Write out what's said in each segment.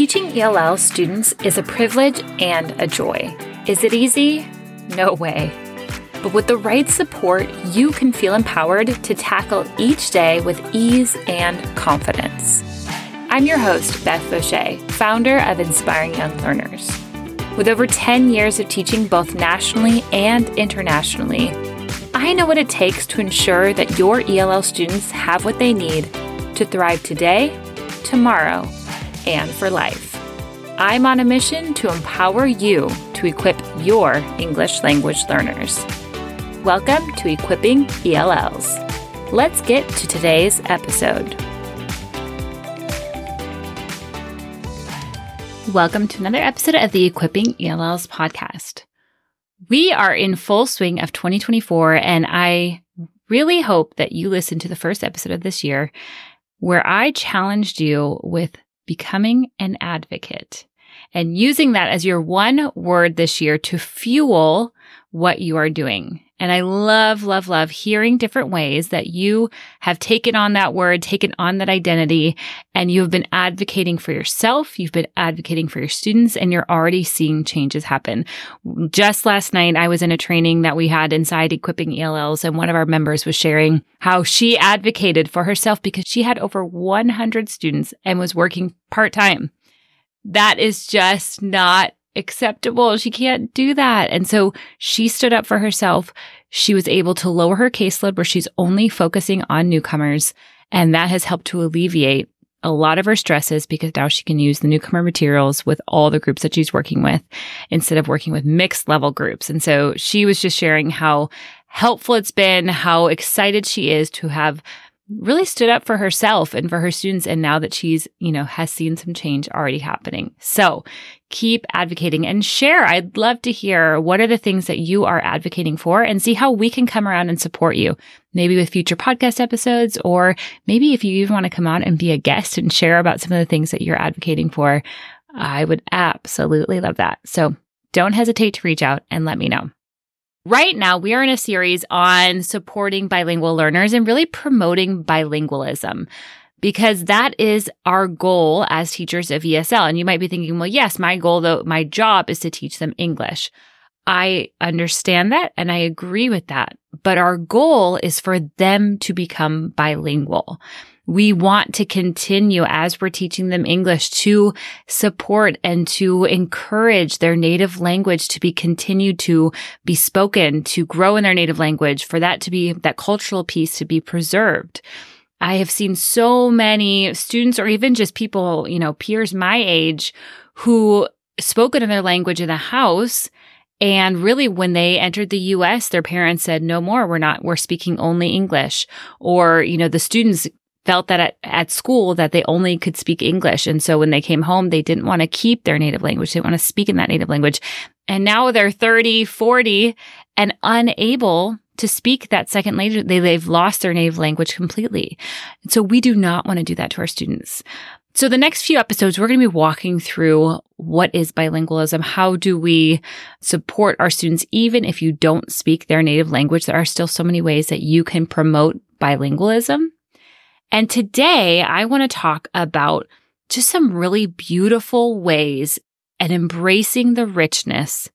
Teaching ELL students is a privilege and a joy. Is it easy? No way. But with the right support, you can feel empowered to tackle each day with ease and confidence. I'm your host, Beth Vaucher, founder of Inspiring Young Learners. With over 10 years of teaching both nationally and internationally, I know what it takes to ensure that your ELL students have what they need to thrive today, tomorrow, and for life. I'm on a mission to empower you to equip your English language learners. Welcome to Equipping ELLs. Let's get to today's episode. Welcome to another episode of the Equipping ELLs podcast. We are in full swing of 2024, and I really hope that you listened to the first episode of this year where I challenged you with becoming an advocate and using that as your one word this year to fuel what you are doing. And I love, love, love hearing different ways that you have taken on that word, taken on that identity, and you've been advocating for yourself. You've been advocating for your students and you're already seeing changes happen. Just last night, I was in a training that we had inside equipping ELLs and one of our members was sharing how she advocated for herself because she had over 100 students and was working part time. That is just not acceptable. She can't do that. And so she stood up for herself. She was able to lower her caseload where she's only focusing on newcomers. And that has helped to alleviate a lot of her stresses because now she can use the newcomer materials with all the groups that she's working with instead of working with mixed level groups. And so she was just sharing how helpful it's been, how excited she is to have really stood up for herself and for her students. And now that she's, you know, has seen some change already happening. So keep advocating and share. I'd love to hear what are the things that you are advocating for and see how we can come around and support you. Maybe with future podcast episodes, or maybe if you even want to come on and be a guest and share about some of the things that you're advocating for. I would absolutely love that. So don't hesitate to reach out and let me know. Right now, we are in a series on supporting bilingual learners and really promoting bilingualism because that is our goal as teachers of ESL. And you might be thinking, well, yes, my goal though, my job is to teach them English. I understand that and I agree with that. But our goal is for them to become bilingual. We want to continue as we're teaching them English to support and to encourage their native language to be continued to be spoken, to grow in their native language, for that to be that cultural piece to be preserved. I have seen so many students or even just people, you know, peers my age who spoke another language in the house and really, when they entered the US, their parents said, no more. We're not, we're speaking only English. Or, you know, the students felt that at, at school that they only could speak English. And so when they came home, they didn't want to keep their native language. They want to speak in that native language. And now they're 30, 40 and unable to speak that second language. They, they've lost their native language completely. And so we do not want to do that to our students. So the next few episodes, we're going to be walking through what is bilingualism? How do we support our students, even if you don't speak their native language? There are still so many ways that you can promote bilingualism. And today I want to talk about just some really beautiful ways and embracing the richness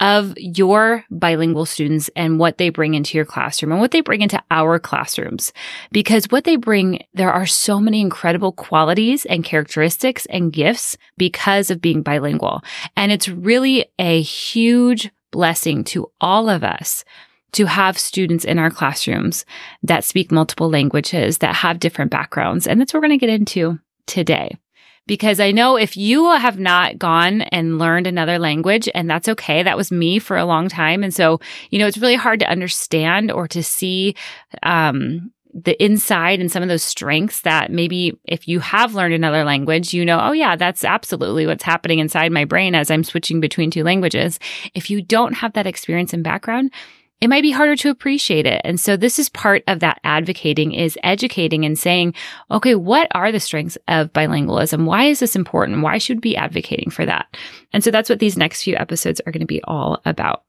of your bilingual students and what they bring into your classroom and what they bring into our classrooms. Because what they bring, there are so many incredible qualities and characteristics and gifts because of being bilingual. And it's really a huge blessing to all of us to have students in our classrooms that speak multiple languages, that have different backgrounds. And that's what we're going to get into today. Because I know if you have not gone and learned another language, and that's okay, that was me for a long time. And so, you know, it's really hard to understand or to see, um, the inside and some of those strengths that maybe if you have learned another language, you know, oh yeah, that's absolutely what's happening inside my brain as I'm switching between two languages. If you don't have that experience and background, it might be harder to appreciate it. And so this is part of that advocating is educating and saying, okay, what are the strengths of bilingualism? Why is this important? Why should we be advocating for that? And so that's what these next few episodes are going to be all about.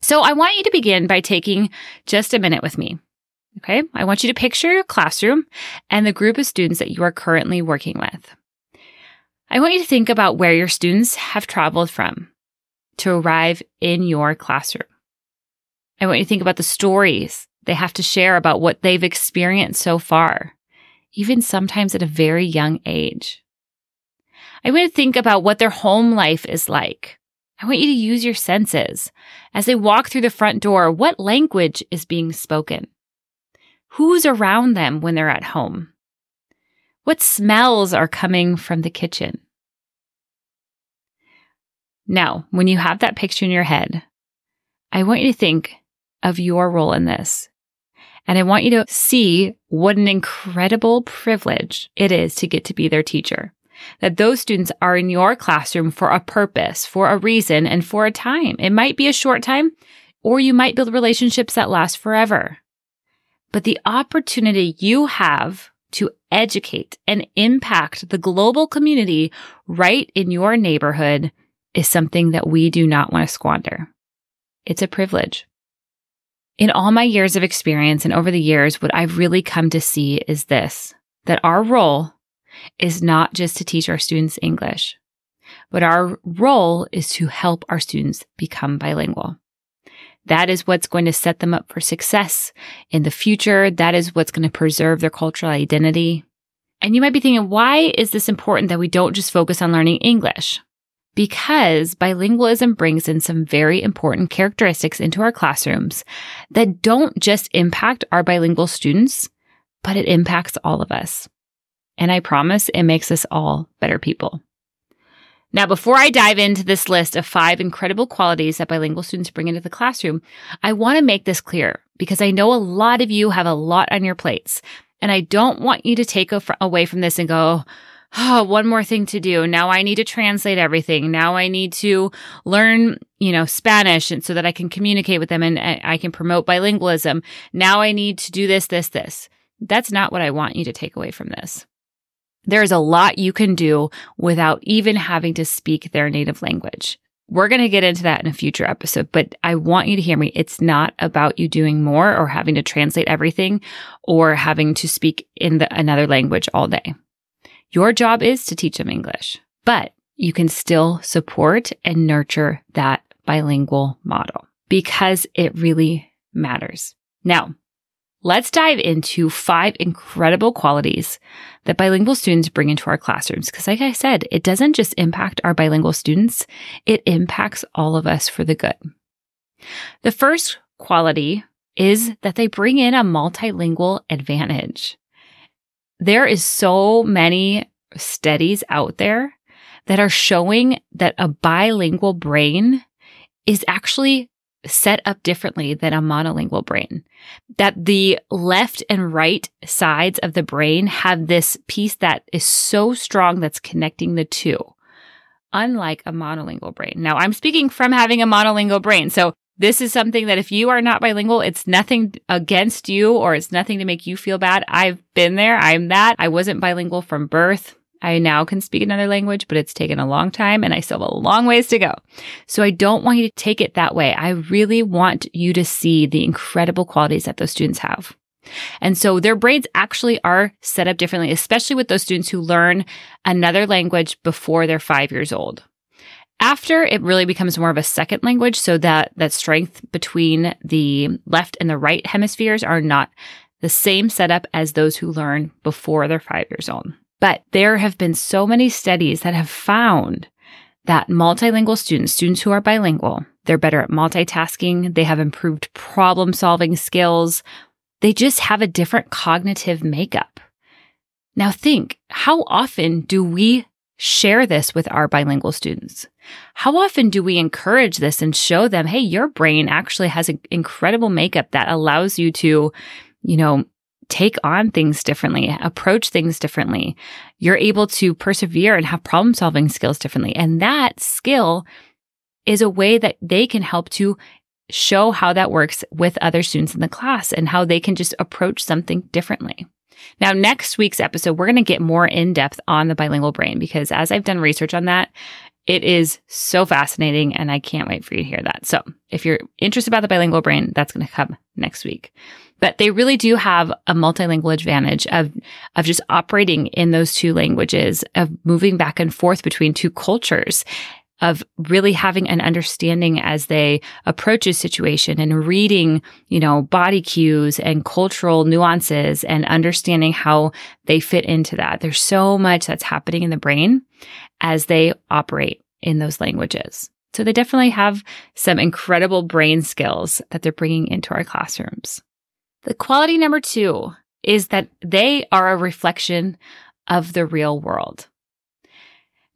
So I want you to begin by taking just a minute with me. Okay. I want you to picture your classroom and the group of students that you are currently working with. I want you to think about where your students have traveled from to arrive in your classroom. I want you to think about the stories they have to share about what they've experienced so far, even sometimes at a very young age. I want you to think about what their home life is like. I want you to use your senses. As they walk through the front door, what language is being spoken? Who's around them when they're at home? What smells are coming from the kitchen? Now, when you have that picture in your head, I want you to think of your role in this. And I want you to see what an incredible privilege it is to get to be their teacher. That those students are in your classroom for a purpose, for a reason, and for a time. It might be a short time, or you might build relationships that last forever. But the opportunity you have to educate and impact the global community right in your neighborhood is something that we do not want to squander. It's a privilege. In all my years of experience and over the years, what I've really come to see is this that our role is not just to teach our students English, but our role is to help our students become bilingual. That is what's going to set them up for success in the future. That is what's going to preserve their cultural identity. And you might be thinking, why is this important that we don't just focus on learning English? Because bilingualism brings in some very important characteristics into our classrooms that don't just impact our bilingual students, but it impacts all of us. And I promise it makes us all better people. Now, before I dive into this list of five incredible qualities that bilingual students bring into the classroom, I want to make this clear because I know a lot of you have a lot on your plates. And I don't want you to take away from this and go, one more thing to do. Now I need to translate everything. Now I need to learn, you know, Spanish and so that I can communicate with them and I can promote bilingualism. Now I need to do this, this, this. That's not what I want you to take away from this. There's a lot you can do without even having to speak their native language. We're going to get into that in a future episode, but I want you to hear me. It's not about you doing more or having to translate everything or having to speak in the, another language all day. Your job is to teach them English, but you can still support and nurture that bilingual model because it really matters. Now, let's dive into five incredible qualities that bilingual students bring into our classrooms. Because, like I said, it doesn't just impact our bilingual students, it impacts all of us for the good. The first quality is that they bring in a multilingual advantage there is so many studies out there that are showing that a bilingual brain is actually set up differently than a monolingual brain. That the left and right sides of the brain have this piece that is so strong that's connecting the two, unlike a monolingual brain. Now, I'm speaking from having a monolingual brain. So this is something that if you are not bilingual, it's nothing against you or it's nothing to make you feel bad. I've been there. I'm that. I wasn't bilingual from birth. I now can speak another language, but it's taken a long time and I still have a long ways to go. So I don't want you to take it that way. I really want you to see the incredible qualities that those students have. And so their brains actually are set up differently, especially with those students who learn another language before they're five years old. After it really becomes more of a second language so that that strength between the left and the right hemispheres are not the same setup as those who learn before they're 5 years old. But there have been so many studies that have found that multilingual students, students who are bilingual, they're better at multitasking, they have improved problem solving skills, they just have a different cognitive makeup. Now think, how often do we share this with our bilingual students? How often do we encourage this and show them, hey, your brain actually has an incredible makeup that allows you to, you know, take on things differently, approach things differently. You're able to persevere and have problem solving skills differently. And that skill is a way that they can help to show how that works with other students in the class and how they can just approach something differently. Now, next week's episode, we're going to get more in depth on the bilingual brain because as I've done research on that, It is so fascinating, and I can't wait for you to hear that. So, if you're interested about the bilingual brain, that's going to come next week. But they really do have a multilingual advantage of, of just operating in those two languages, of moving back and forth between two cultures of really having an understanding as they approach a situation and reading, you know, body cues and cultural nuances and understanding how they fit into that. There's so much that's happening in the brain as they operate in those languages. So they definitely have some incredible brain skills that they're bringing into our classrooms. The quality number two is that they are a reflection of the real world.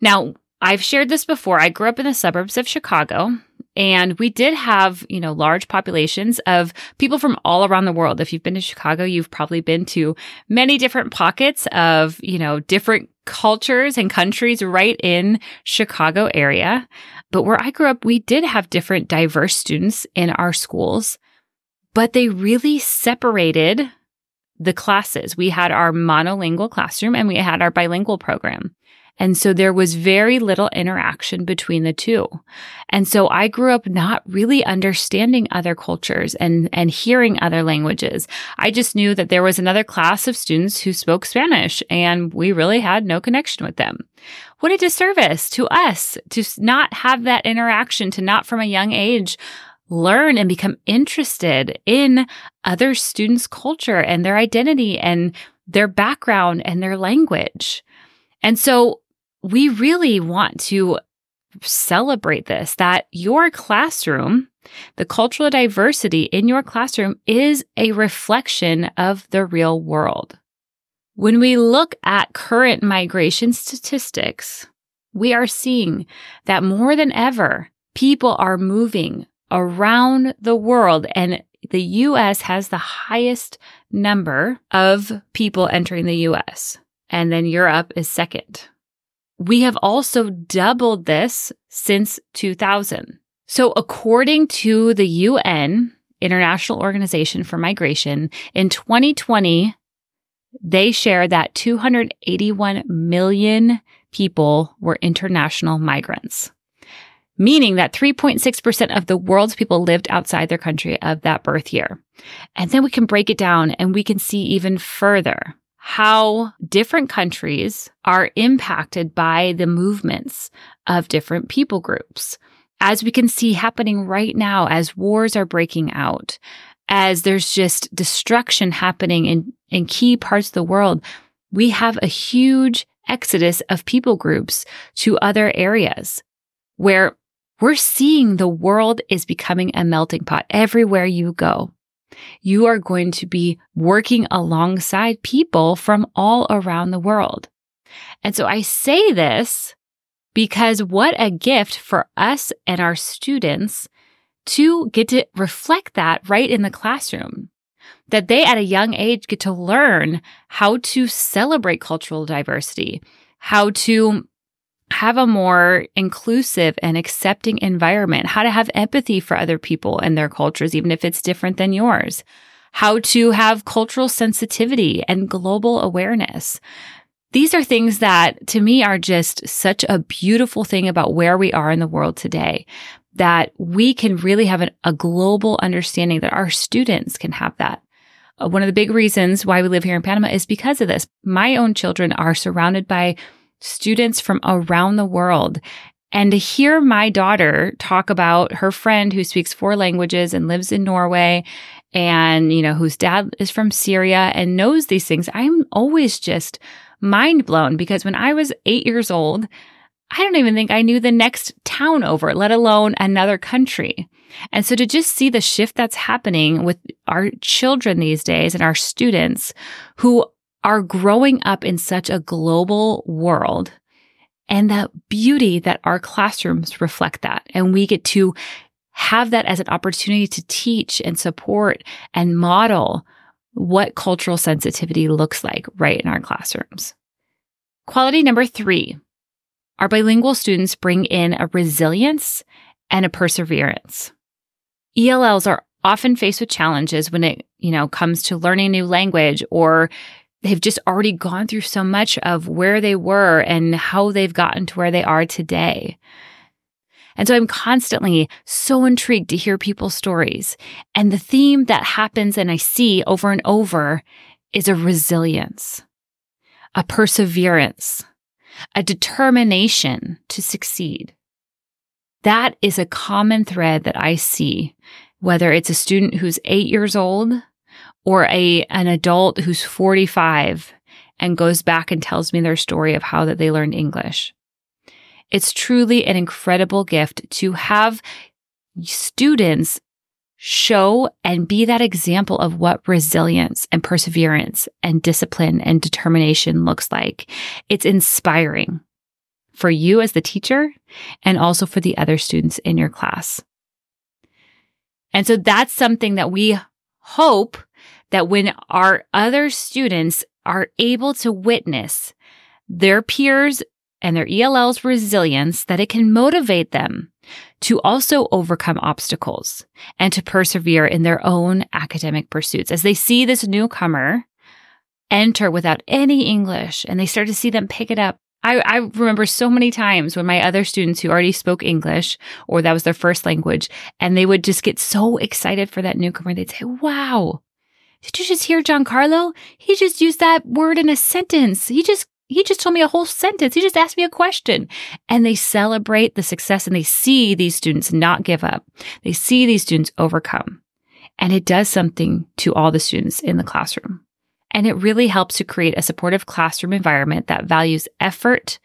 Now, I've shared this before. I grew up in the suburbs of Chicago and we did have, you know, large populations of people from all around the world. If you've been to Chicago, you've probably been to many different pockets of, you know, different cultures and countries right in Chicago area. But where I grew up, we did have different diverse students in our schools, but they really separated the classes. We had our monolingual classroom and we had our bilingual program. And so there was very little interaction between the two. And so I grew up not really understanding other cultures and, and hearing other languages. I just knew that there was another class of students who spoke Spanish and we really had no connection with them. What a disservice to us to not have that interaction, to not from a young age learn and become interested in other students' culture and their identity and their background and their language. And so we really want to celebrate this that your classroom, the cultural diversity in your classroom is a reflection of the real world. When we look at current migration statistics, we are seeing that more than ever, people are moving around the world and the US has the highest number of people entering the US. And then Europe is second. We have also doubled this since 2000. So according to the UN, International Organization for Migration, in 2020, they share that 281 million people were international migrants, meaning that 3.6% of the world's people lived outside their country of that birth year. And then we can break it down and we can see even further how different countries are impacted by the movements of different people groups. As we can see happening right now, as wars are breaking out, as there's just destruction happening in, in key parts of the world, we have a huge exodus of people groups to other areas where we're seeing the world is becoming a melting pot everywhere you go you are going to be working alongside people from all around the world. And so I say this because what a gift for us and our students to get to reflect that right in the classroom. That they at a young age get to learn how to celebrate cultural diversity, how to have a more inclusive and accepting environment, how to have empathy for other people and their cultures, even if it's different than yours, how to have cultural sensitivity and global awareness. These are things that to me are just such a beautiful thing about where we are in the world today that we can really have an, a global understanding that our students can have that. Uh, one of the big reasons why we live here in Panama is because of this. My own children are surrounded by students from around the world. And to hear my daughter talk about her friend who speaks four languages and lives in Norway and, you know, whose dad is from Syria and knows these things, I'm always just mind blown because when I was eight years old, I don't even think I knew the next town over, let alone another country. And so to just see the shift that's happening with our children these days and our students who are growing up in such a global world and the beauty that our classrooms reflect that. And we get to have that as an opportunity to teach and support and model what cultural sensitivity looks like right in our classrooms. Quality number three, our bilingual students bring in a resilience and a perseverance. ELLs are often faced with challenges when it, you know, comes to learning a new language or they've just already gone through so much of where they were and how they've gotten to where they are today. And so I'm constantly so intrigued to hear people's stories. And the theme that happens and I see over and over is a resilience, a perseverance, a determination to succeed. That is a common thread that I see, whether it's a student who's eight years old or a, an adult who's 45 and goes back and tells me their story of how that they learned English. It's truly an incredible gift to have students show and be that example of what resilience and perseverance and discipline and determination looks like. It's inspiring for you as the teacher and also for the other students in your class. And so that's something that we hope that when our other students are able to witness their peers and their ELL's resilience, that it can motivate them to also overcome obstacles and to persevere in their own academic pursuits. As they see this newcomer enter without any English and they start to see them pick it up. I, I remember so many times when my other students who already spoke English or that was their first language, and they would just get so excited for that newcomer. They'd say, wow, did you just hear Giancarlo? He just used that word in a sentence. He just he just told me a whole sentence. He just asked me a question. And they celebrate the success and they see these students not give up. They see these students overcome. And it does something to all the students in the classroom. And it really helps to create a supportive classroom environment that values effort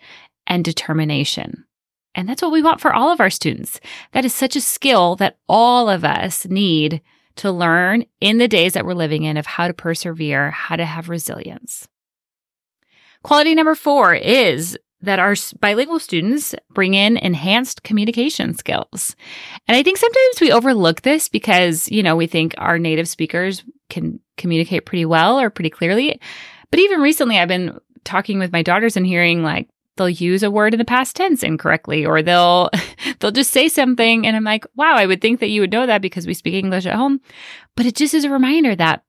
and determination. And that's what we want for all of our students. That is such a skill that all of us need to learn in the days that we're living in of how to persevere, how to have resilience. Quality number four is that our bilingual students bring in enhanced communication skills. And I think sometimes we overlook this because, you know, we think our native speakers can communicate pretty well or pretty clearly. But even recently, I've been talking with my daughters and hearing like they'll use a word in the past tense incorrectly or they'll they'll just say something and I'm like, "Wow, I would think that you would know that because we speak English at home." But it just is a reminder that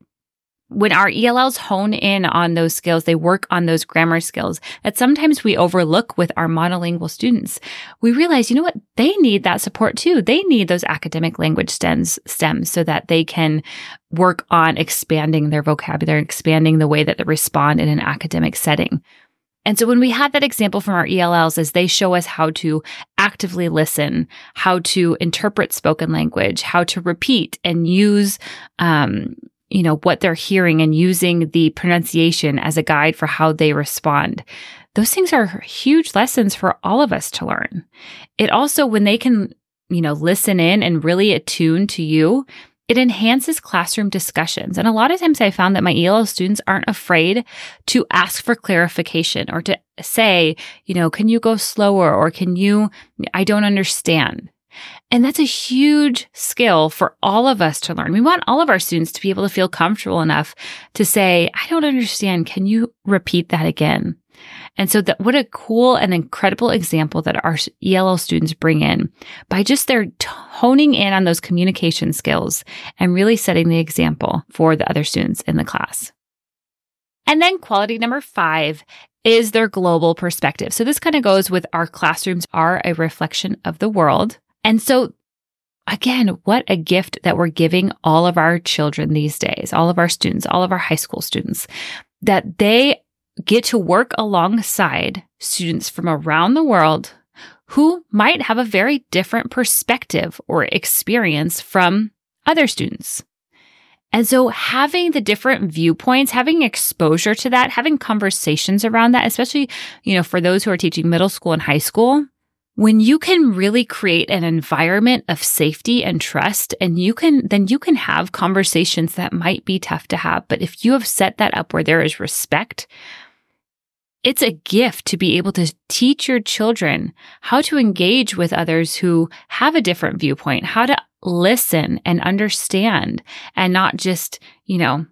when our ELLs hone in on those skills, they work on those grammar skills that sometimes we overlook with our monolingual students. We realize, you know what? They need that support too. They need those academic language stems, stems so that they can work on expanding their vocabulary, and expanding the way that they respond in an academic setting. And so when we have that example from our ELLs as they show us how to actively listen, how to interpret spoken language, how to repeat and use, um, you know, what they're hearing and using the pronunciation as a guide for how they respond. Those things are huge lessons for all of us to learn. It also, when they can, you know, listen in and really attune to you, it enhances classroom discussions. And a lot of times I found that my ELL students aren't afraid to ask for clarification or to say, you know, can you go slower or can you, I don't understand. And that's a huge skill for all of us to learn. We want all of our students to be able to feel comfortable enough to say, I don't understand. Can you repeat that again? And so that what a cool and incredible example that our ELL students bring in by just their honing in on those communication skills and really setting the example for the other students in the class. And then quality number five is their global perspective. So this kind of goes with our classrooms are a reflection of the world. And so again, what a gift that we're giving all of our children these days, all of our students, all of our high school students, that they get to work alongside students from around the world who might have a very different perspective or experience from other students. And so having the different viewpoints, having exposure to that, having conversations around that, especially, you know, for those who are teaching middle school and high school, when you can really create an environment of safety and trust and you can then you can have conversations that might be tough to have but if you have set that up where there is respect it's a gift to be able to teach your children how to engage with others who have a different viewpoint how to listen and understand and not just you know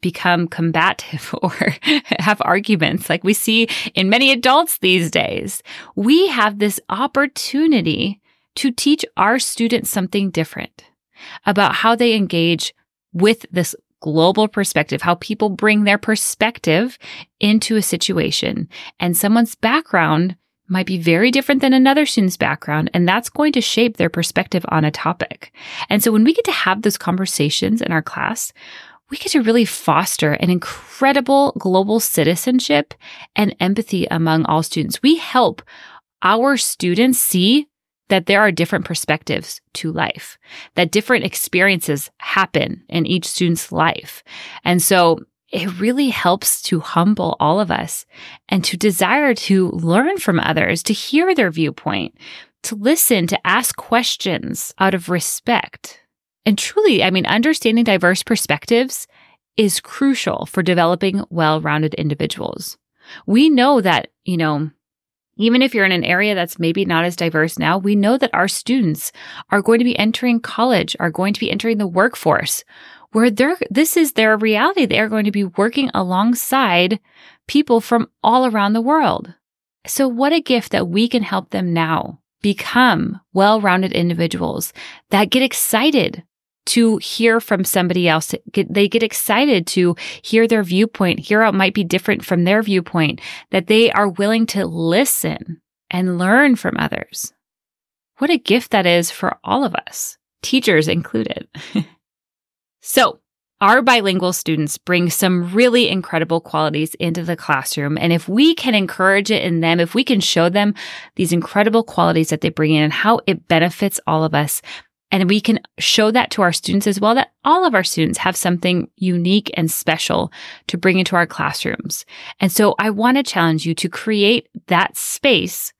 become combative or have arguments like we see in many adults these days. We have this opportunity to teach our students something different about how they engage with this global perspective, how people bring their perspective into a situation. And someone's background might be very different than another student's background, and that's going to shape their perspective on a topic. And so when we get to have those conversations in our class, we get to really foster an incredible global citizenship and empathy among all students. We help our students see that there are different perspectives to life, that different experiences happen in each student's life. And so it really helps to humble all of us and to desire to learn from others, to hear their viewpoint, to listen, to ask questions out of respect. And truly, I mean, understanding diverse perspectives is crucial for developing well rounded individuals. We know that, you know, even if you're in an area that's maybe not as diverse now, we know that our students are going to be entering college, are going to be entering the workforce, where they're, this is their reality. They are going to be working alongside people from all around the world. So what a gift that we can help them now become well-rounded individuals that get excited to hear from somebody else. They get excited to hear their viewpoint, hear it might be different from their viewpoint, that they are willing to listen and learn from others. What a gift that is for all of us, teachers included. so, our bilingual students bring some really incredible qualities into the classroom. And if we can encourage it in them, if we can show them these incredible qualities that they bring in and how it benefits all of us, and we can show that to our students as well that all of our students have something unique and special to bring into our classrooms. And so I want to challenge you to create that space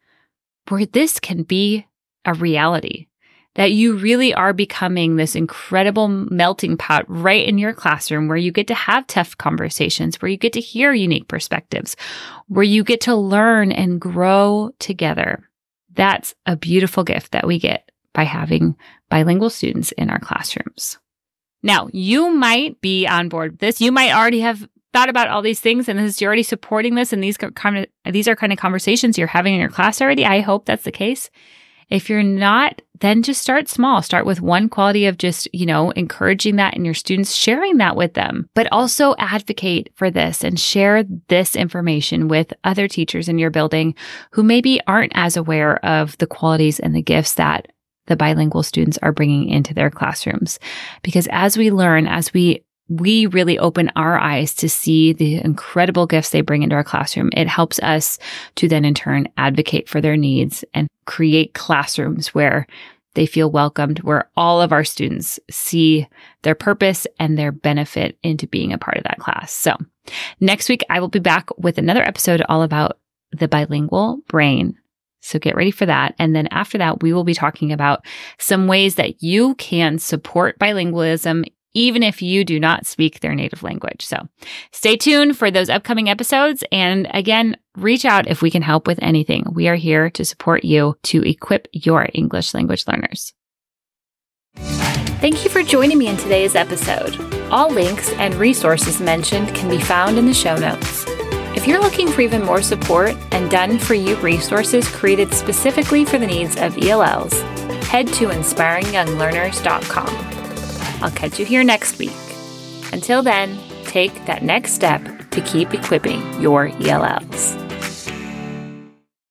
where this can be a reality. That you really are becoming this incredible melting pot right in your classroom where you get to have tough conversations, where you get to hear unique perspectives, where you get to learn and grow together. That's a beautiful gift that we get by having bilingual students in our classrooms. Now, you might be on board with this. You might already have thought about all these things and this, you're already supporting this and these kind of, these are kind of conversations you're having in your class already. I hope that's the case. If you're not, then just start small. Start with one quality of just, you know, encouraging that in your students, sharing that with them, but also advocate for this and share this information with other teachers in your building who maybe aren't as aware of the qualities and the gifts that the bilingual students are bringing into their classrooms. Because as we learn, as we we really open our eyes to see the incredible gifts they bring into our classroom. It helps us to then in turn advocate for their needs and create classrooms where they feel welcomed, where all of our students see their purpose and their benefit into being a part of that class. So next week, I will be back with another episode all about the bilingual brain so get ready for that. And then after that, we will be talking about some ways that you can support bilingualism even if you do not speak their native language. So stay tuned for those upcoming episodes. And again, reach out if we can help with anything. We are here to support you to equip your English language learners. Thank you for joining me in today's episode. All links and resources mentioned can be found in the show notes. If you're looking for even more support and done for you resources created specifically for the needs of ELLs, head to inspiringyounglearners.com. I'll catch you here next week. Until then, take that next step to keep equipping your ELLs.